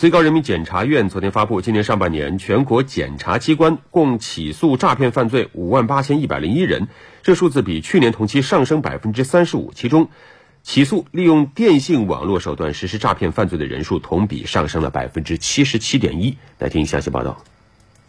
最高人民检察院昨天发布，今年上半年全国检察机关共起诉诈骗犯罪五万八千一百零一人，这数字比去年同期上升百分之三十五。其中，起诉利用电信网络手段实施诈骗犯罪的人数同比上升了百分之七十七点一。来听详细报道。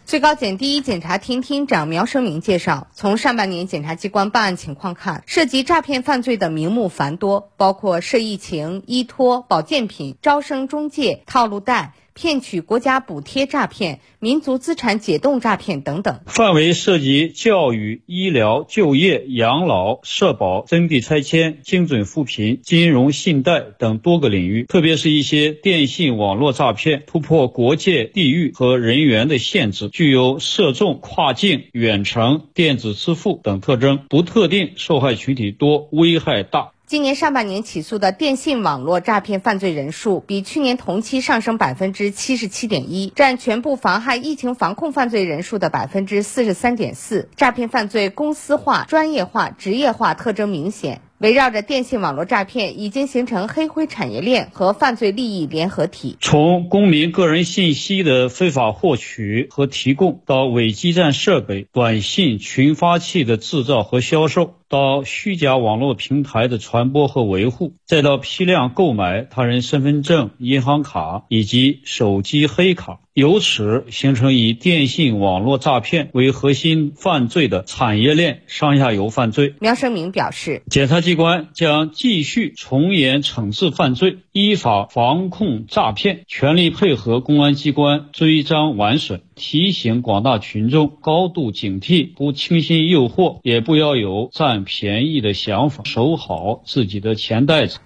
最高检第一检察厅厅长苗生明介绍，从上半年检察机关办案情况看，涉及诈骗犯罪的名目繁多，包括涉疫情、依托、保健品、招生中介、套路贷。骗取国家补贴诈骗、民族资产解冻诈骗等等，范围涉及教育、医疗、就业、养老、社保、征地拆迁、精准扶贫、金融信贷等多个领域。特别是一些电信网络诈骗，突破国界、地域和人员的限制，具有涉众、跨境、远程、电子支付等特征，不特定，受害群体多，危害大。今年上半年起诉的电信网络诈骗犯罪人数比去年同期上升百分之七十七点一，占全部妨害疫情防控犯罪人数的百分之四十三点四。诈骗犯罪公司化、专业化、职业化特征明显。围绕着电信网络诈骗，已经形成黑灰产业链和犯罪利益联合体。从公民个人信息的非法获取和提供，到伪基站设备、短信群发器的制造和销售，到虚假网络平台的传播和维护，再到批量购买他人身份证、银行卡以及手机黑卡。由此形成以电信网络诈骗为核心犯罪的产业链上下游犯罪。苗生明表示，检察机关将继续从严惩治犯罪，依法防控诈骗，全力配合公安机关追赃挽损，提醒广大群众高度警惕，不轻信诱惑，也不要有占便宜的想法，守好自己的钱袋子。